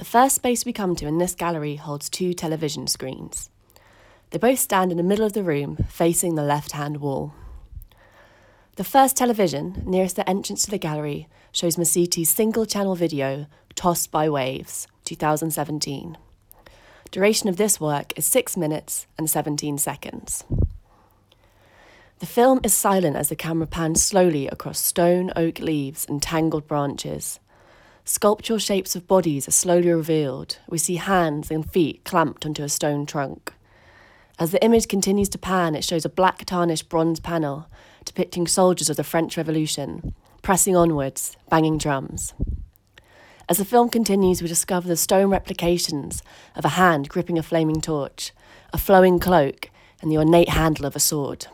The first space we come to in this gallery holds two television screens. They both stand in the middle of the room, facing the left hand wall. The first television, nearest the entrance to the gallery, shows Mesiti's single channel video, Tossed by Waves, 2017. Duration of this work is 6 minutes and 17 seconds. The film is silent as the camera pans slowly across stone oak leaves and tangled branches. Sculptural shapes of bodies are slowly revealed. We see hands and feet clamped onto a stone trunk. As the image continues to pan, it shows a black tarnished bronze panel depicting soldiers of the French Revolution, pressing onwards, banging drums. As the film continues, we discover the stone replications of a hand gripping a flaming torch, a flowing cloak, and the ornate handle of a sword.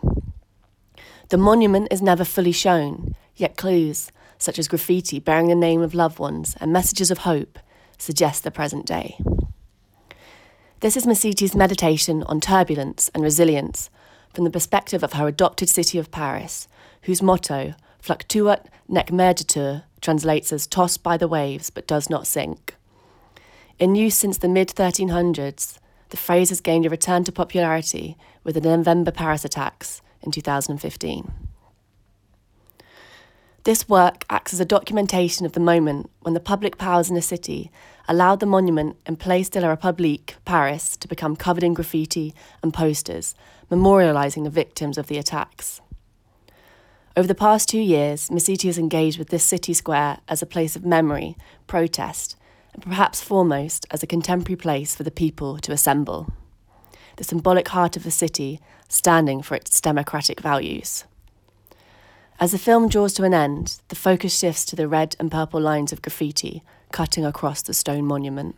The monument is never fully shown, yet clues, such as graffiti bearing the name of loved ones and messages of hope, suggest the present day. This is Mesiti's meditation on turbulence and resilience from the perspective of her adopted city of Paris, whose motto, Fluctuat nec mergitur, translates as tossed by the waves but does not sink. In use since the mid 1300s, the phrase has gained a return to popularity with the November Paris attacks in 2015. This work acts as a documentation of the moment when the public powers in the city allowed the monument in Place de la République, Paris, to become covered in graffiti and posters, memorialising the victims of the attacks. Over the past two years, Mesiti has engaged with this city square as a place of memory, protest, and perhaps foremost as a contemporary place for the people to assemble. The symbolic heart of the city standing for its democratic values. As the film draws to an end, the focus shifts to the red and purple lines of graffiti cutting across the stone monument.